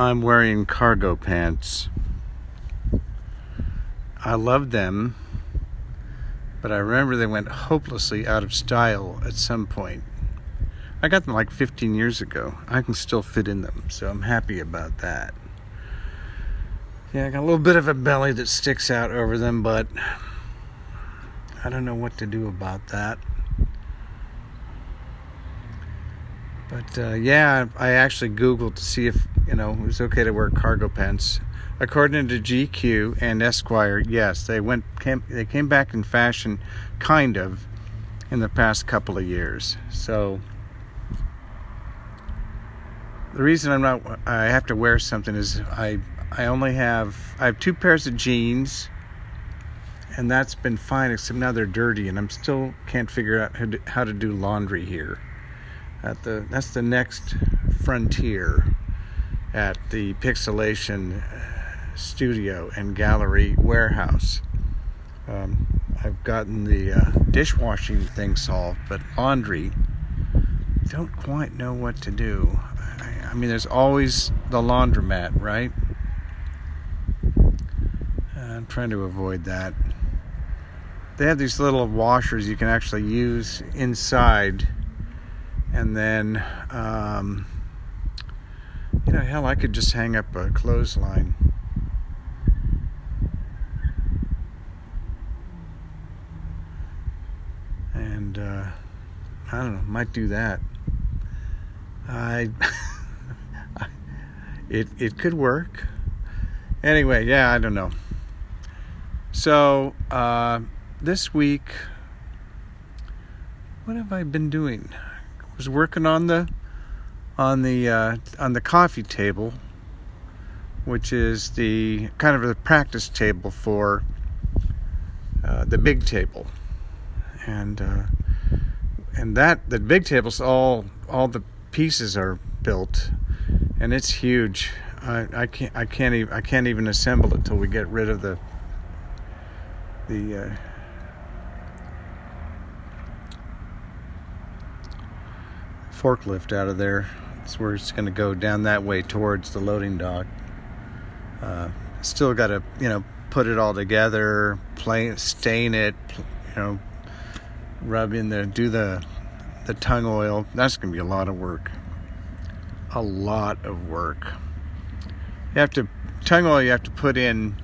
I'm wearing cargo pants. I love them, but I remember they went hopelessly out of style at some point. I got them like 15 years ago. I can still fit in them, so I'm happy about that. Yeah, I got a little bit of a belly that sticks out over them, but I don't know what to do about that. But uh, yeah, I actually Googled to see if you know it was okay to wear cargo pants. According to GQ and Esquire, yes, they went came, they came back in fashion, kind of, in the past couple of years. So the reason I'm not I have to wear something is I I only have I have two pairs of jeans and that's been fine except now they're dirty and I'm still can't figure out how to, how to do laundry here at the that's the next frontier at the pixelation studio and gallery warehouse. Um, I've gotten the uh, dishwashing thing solved but laundry don't quite know what to do. I, I mean there's always the laundromat right? I'm trying to avoid that. They have these little washers you can actually use inside and then um, you know hell i could just hang up a clothesline. And uh, i don't know might do that. I it it could work. Anyway yeah i don't know. So uh, this week what have i been doing? I was working on the on the uh, on the coffee table, which is the kind of the practice table for uh, the big table, and uh, and that the big table's all all the pieces are built, and it's huge. I, I can't I can't even I can't even assemble it till we get rid of the the uh, forklift out of there. That's where it's going to go down that way towards the loading dock. Uh, still got to, you know, put it all together, play, stain it, you know, rub in the, do the, the tung oil. That's going to be a lot of work. A lot of work. You have to tung oil. You have to put in.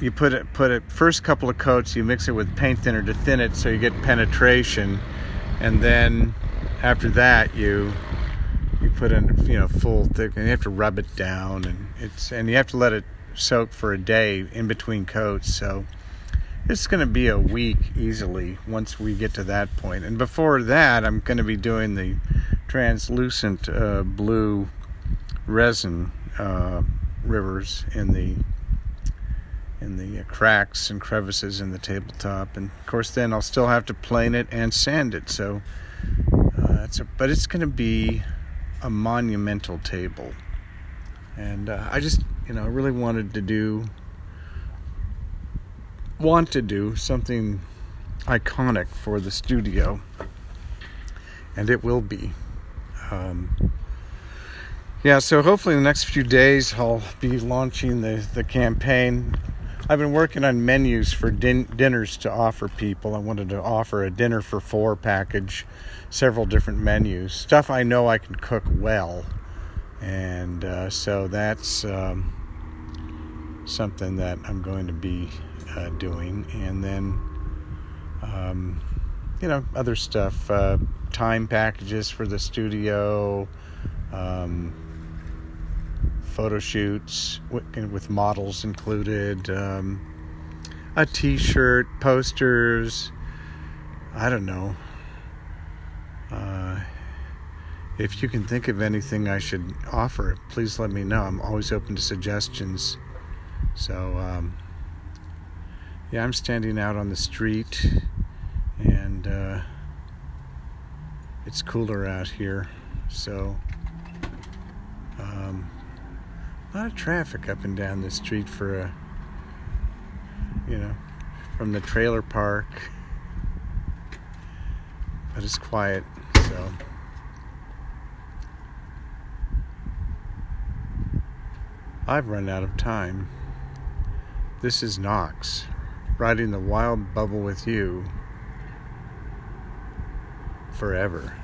You put it, put it first couple of coats. You mix it with paint thinner to thin it so you get penetration, and then after that you put in you know full thick and you have to rub it down and it's and you have to let it soak for a day in between coats so it's going to be a week easily once we get to that point. And before that i'm going to be doing the translucent uh, blue resin uh, rivers in the in the cracks and crevices in the tabletop. And of course then i'll still have to plane it and sand it so it's a, but it's going to be a monumental table. And uh, I just, you know, really wanted to do, want to do something iconic for the studio. And it will be. Um, yeah, so hopefully in the next few days I'll be launching the, the campaign. I've been working on menus for din- dinners to offer people. I wanted to offer a dinner for four package, several different menus, stuff I know I can cook well. And uh, so that's um, something that I'm going to be uh, doing. And then, um, you know, other stuff, uh, time packages for the studio. Um, photo shoots with models included, um, a t shirt, posters. I don't know. Uh, if you can think of anything I should offer, please let me know. I'm always open to suggestions. So, um, yeah, I'm standing out on the street and uh, it's cooler out here. So, um, a lot of traffic up and down the street for a you know from the trailer park but it's quiet so I've run out of time. This is Knox, riding the wild bubble with you forever.